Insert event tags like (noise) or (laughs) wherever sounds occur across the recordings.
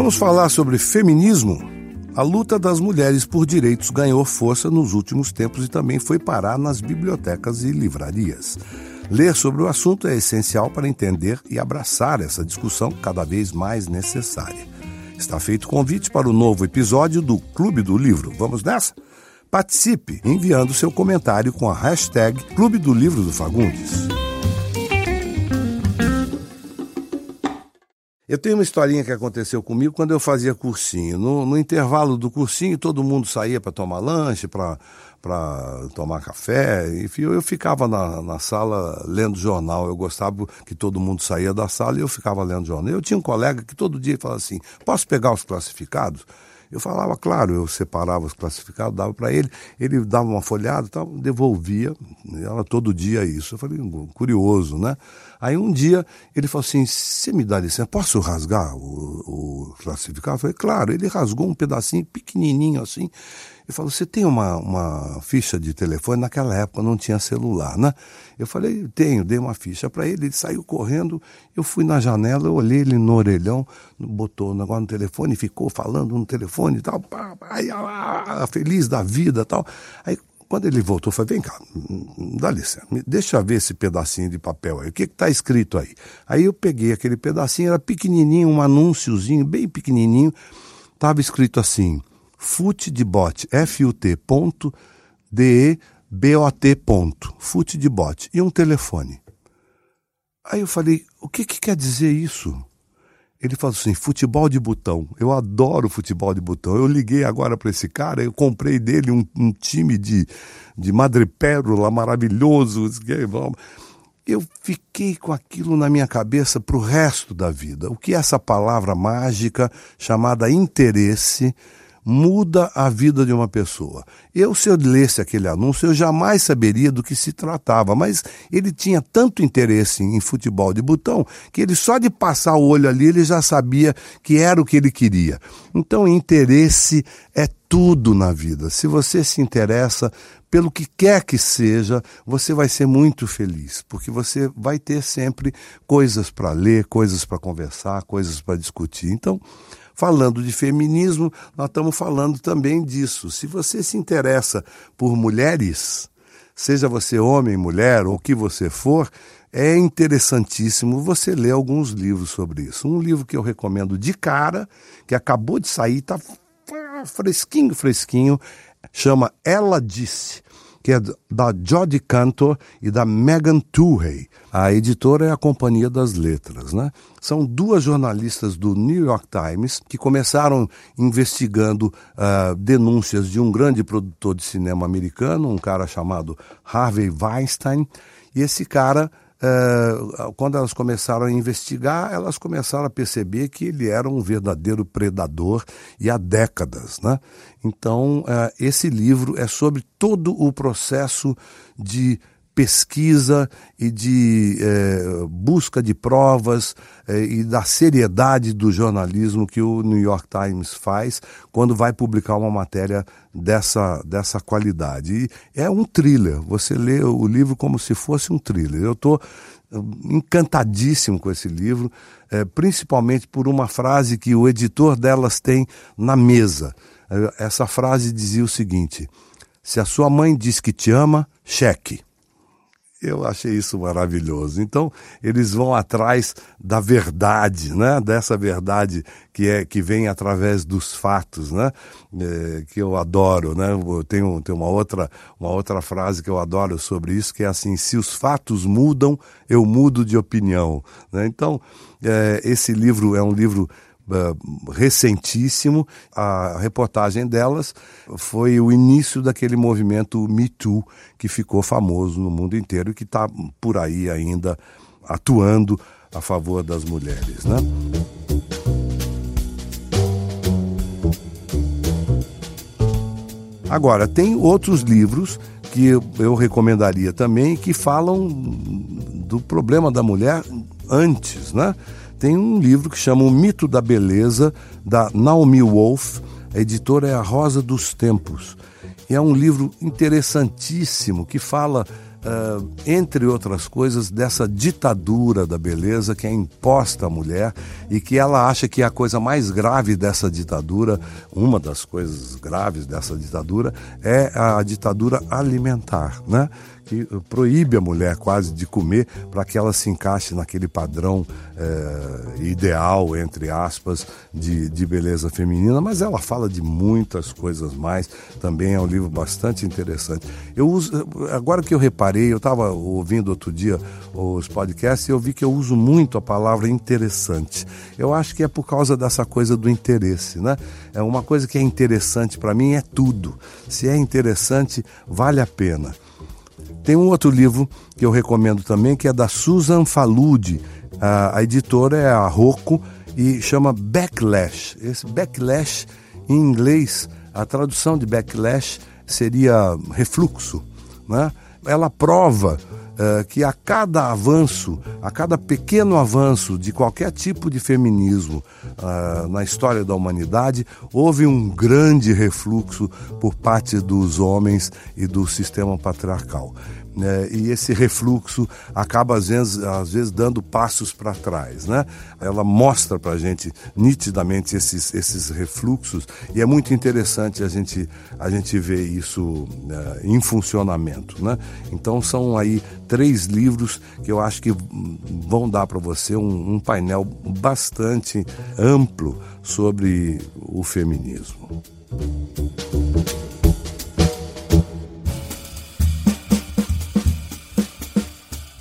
Vamos falar sobre feminismo? A luta das mulheres por direitos ganhou força nos últimos tempos e também foi parar nas bibliotecas e livrarias. Ler sobre o assunto é essencial para entender e abraçar essa discussão cada vez mais necessária. Está feito convite para o novo episódio do Clube do Livro. Vamos nessa? Participe enviando seu comentário com a hashtag Clube do Livro do Fagundes. Eu tenho uma historinha que aconteceu comigo quando eu fazia cursinho. No, no intervalo do cursinho, todo mundo saía para tomar lanche, para tomar café. Enfim, eu, eu ficava na, na sala lendo jornal. Eu gostava que todo mundo saía da sala e eu ficava lendo jornal. Eu tinha um colega que todo dia falava assim: posso pegar os classificados? Eu falava, claro, eu separava os classificados, dava para ele, ele dava uma folhada tal, devolvia, ela todo dia isso. Eu falei, curioso, né? Aí um dia ele falou assim: você me dá licença, posso rasgar o, o classificado? Eu falei, claro, ele rasgou um pedacinho pequenininho assim. Ele falou: Você tem uma, uma ficha de telefone? Naquela época não tinha celular, né? Eu falei: Tenho, dei uma ficha para ele. Ele saiu correndo. Eu fui na janela, eu olhei ele no orelhão, botou o negócio no telefone, ficou falando no telefone e tal. Aí, ah, feliz da vida tal. Aí quando ele voltou, eu falei, vem cá, dá licença, deixa eu ver esse pedacinho de papel aí, o que está escrito aí? Aí eu peguei aquele pedacinho, era pequenininho, um anúnciozinho, bem pequenininho, estava escrito assim, fute de bot, F-U-T, ponto, D-E-B-O-T, ponto, fute de bot, e um telefone. Aí eu falei, o que, que quer dizer isso? Ele falou assim: futebol de botão. Eu adoro futebol de botão. Eu liguei agora para esse cara, eu comprei dele um, um time de, de madrepérola maravilhoso. Eu fiquei com aquilo na minha cabeça para o resto da vida. O que é essa palavra mágica chamada interesse muda a vida de uma pessoa. Eu, se eu lesse aquele anúncio, eu jamais saberia do que se tratava, mas ele tinha tanto interesse em futebol de botão que ele só de passar o olho ali, ele já sabia que era o que ele queria. Então, interesse é tudo na vida. Se você se interessa pelo que quer que seja, você vai ser muito feliz, porque você vai ter sempre coisas para ler, coisas para conversar, coisas para discutir. Então, falando de feminismo, nós estamos falando também disso. Se você se interessa por mulheres, seja você homem, mulher ou o que você for, é interessantíssimo você ler alguns livros sobre isso. Um livro que eu recomendo de cara, que acabou de sair, está fresquinho, fresquinho, chama Ela Disse que é da Jodie Cantor e da Megan Twohey. A editora é a Companhia das Letras, né? São duas jornalistas do New York Times que começaram investigando uh, denúncias de um grande produtor de cinema americano, um cara chamado Harvey Weinstein, e esse cara Uh, quando elas começaram a investigar, elas começaram a perceber que ele era um verdadeiro predador e há décadas. Né? Então, uh, esse livro é sobre todo o processo de pesquisa e de eh, busca de provas eh, e da seriedade do jornalismo que o New York Times faz quando vai publicar uma matéria dessa, dessa qualidade. E é um thriller, você lê o livro como se fosse um thriller. Eu estou hum, encantadíssimo com esse livro, eh, principalmente por uma frase que o editor delas tem na mesa. Essa frase dizia o seguinte: Se a sua mãe diz que te ama, cheque. Eu achei isso maravilhoso. Então, eles vão atrás da verdade, né? Dessa verdade que é que vem através dos fatos, né? É, que eu adoro, né? Eu tenho, tenho uma outra uma outra frase que eu adoro sobre isso que é assim: se os fatos mudam, eu mudo de opinião. Né? Então, é, esse livro é um livro uh, recentíssimo. A reportagem delas foi o início daquele movimento Me Too, que ficou famoso no mundo inteiro e que está por aí ainda atuando a favor das mulheres. Né? Agora, tem outros livros que eu recomendaria também que falam do problema da mulher antes, né? Tem um livro que chama O Mito da Beleza, da Naomi Wolf. A editora é a Rosa dos Tempos. E é um livro interessantíssimo que fala uh, entre outras coisas, dessa ditadura da beleza que é imposta à mulher e que ela acha que a coisa mais grave dessa ditadura, uma das coisas graves dessa ditadura, é a ditadura alimentar, né? Que proíbe a mulher quase de comer para que ela se encaixe naquele padrão é, ideal, entre aspas, de, de beleza feminina, mas ela fala de muitas coisas mais. Também é um livro bastante interessante. Eu uso, agora que eu reparei, eu estava ouvindo outro dia os podcasts e eu vi que eu uso muito a palavra interessante. Eu acho que é por causa dessa coisa do interesse, né? É uma coisa que é interessante para mim é tudo. Se é interessante, vale a pena. Tem um outro livro que eu recomendo também, que é da Susan Faludi. A, a editora é a Rocco e chama Backlash. Esse Backlash, em inglês, a tradução de Backlash seria refluxo. Né? Ela prova uh, que a cada avanço, a cada pequeno avanço de qualquer tipo de feminismo uh, na história da humanidade, houve um grande refluxo por parte dos homens e do sistema patriarcal né? e esse refluxo acaba às vezes, às vezes dando passos para trás. Né? Ela mostra para a gente nitidamente esses, esses refluxos e é muito interessante a gente, a gente ver isso né, em funcionamento. Né? Então são aí três livros que eu acho que vão dar para você um, um painel bastante amplo sobre o feminismo.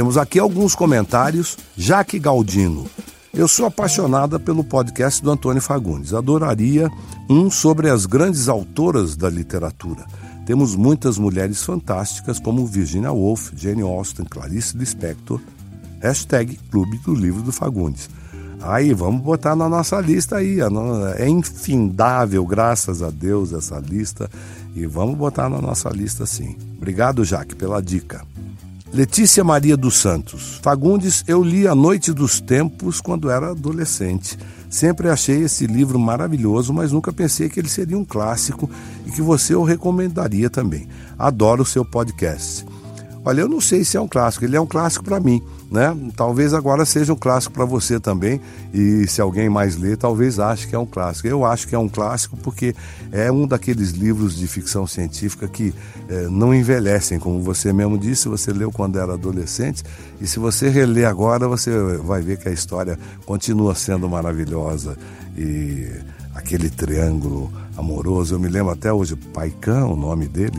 Temos aqui alguns comentários. Jaque Galdino. Eu sou apaixonada pelo podcast do Antônio Fagundes. Adoraria um sobre as grandes autoras da literatura. Temos muitas mulheres fantásticas como Virginia Woolf, Jane Austen, Clarice Lispector. Hashtag Clube do Livro do Fagundes. Aí, vamos botar na nossa lista aí. É infindável, graças a Deus, essa lista. E vamos botar na nossa lista sim. Obrigado, Jaque, pela dica. Letícia Maria dos Santos. Fagundes, eu li A Noite dos Tempos quando era adolescente. Sempre achei esse livro maravilhoso, mas nunca pensei que ele seria um clássico e que você o recomendaria também. Adoro o seu podcast. Olha, eu não sei se é um clássico, ele é um clássico para mim né? Talvez agora seja um clássico para você também, e se alguém mais lê, talvez ache que é um clássico. Eu acho que é um clássico porque é um daqueles livros de ficção científica que é, não envelhecem, como você mesmo disse, você leu quando era adolescente, e se você reler agora, você vai ver que a história continua sendo maravilhosa e aquele triângulo amoroso. Eu me lembro até hoje, Paikan, o nome dele,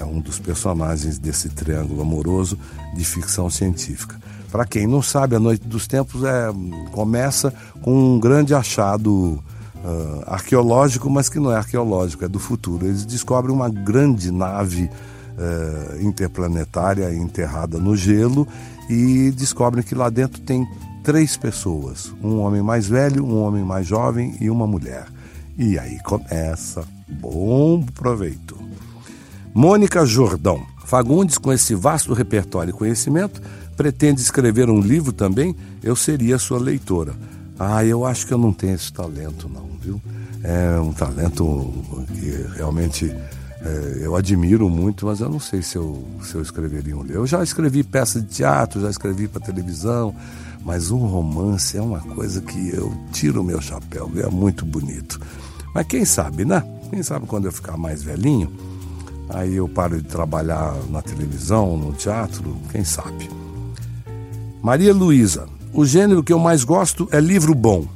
é um dos personagens desse triângulo amoroso de ficção científica. Para quem não sabe, a Noite dos Tempos é, começa com um grande achado uh, arqueológico, mas que não é arqueológico, é do futuro. Eles descobrem uma grande nave uh, interplanetária enterrada no gelo e descobrem que lá dentro tem três pessoas: um homem mais velho, um homem mais jovem e uma mulher. E aí começa. Bom proveito. Mônica Jordão. Fagundes, com esse vasto repertório e conhecimento, pretende escrever um livro também, eu seria sua leitora. Ah, eu acho que eu não tenho esse talento, não, viu? É um talento que realmente é, eu admiro muito, mas eu não sei se eu, se eu escreveria um livro. Eu já escrevi peça de teatro, já escrevi para televisão, mas um romance é uma coisa que eu tiro o meu chapéu, é muito bonito. Mas quem sabe, né? Quem sabe quando eu ficar mais velhinho, aí eu paro de trabalhar na televisão, no teatro, quem sabe. Maria Luísa, o gênero que eu mais gosto é livro bom.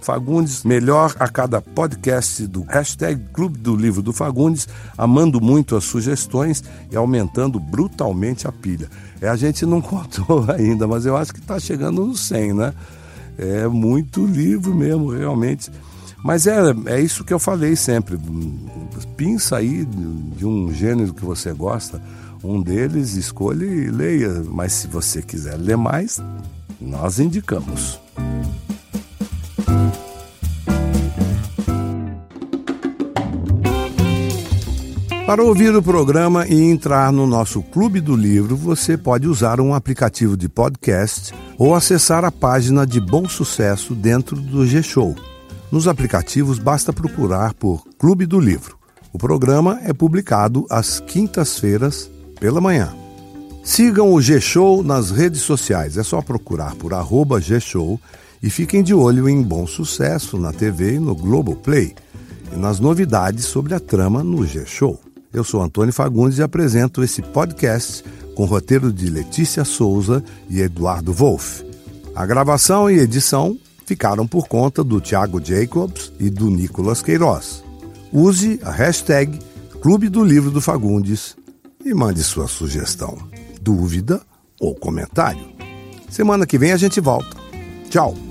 Fagundes, melhor a cada podcast do hashtag Clube do Livro do Fagundes, amando muito as sugestões e aumentando brutalmente a pilha. É, a gente não (laughs) contou ainda, mas eu acho que está chegando no 100, né? É muito livro mesmo, realmente. Mas é, é isso que eu falei sempre. Pinça aí de um gênero que você gosta um deles, escolha e leia. Mas se você quiser ler mais, nós indicamos. Para ouvir o programa e entrar no nosso Clube do Livro, você pode usar um aplicativo de podcast ou acessar a página de Bom Sucesso dentro do G-Show. Nos aplicativos basta procurar por Clube do Livro. O programa é publicado às quintas-feiras pela manhã. Sigam o G-Show nas redes sociais. É só procurar por arroba G-Show e fiquem de olho em Bom Sucesso na TV e no Globoplay e nas novidades sobre a trama no G-Show. Eu sou Antônio Fagundes e apresento esse podcast com roteiro de Letícia Souza e Eduardo Wolff. A gravação e edição ficaram por conta do Thiago Jacobs e do Nicolas Queiroz. Use a hashtag Clube do Livro do Fagundes e mande sua sugestão, dúvida ou comentário. Semana que vem a gente volta. Tchau!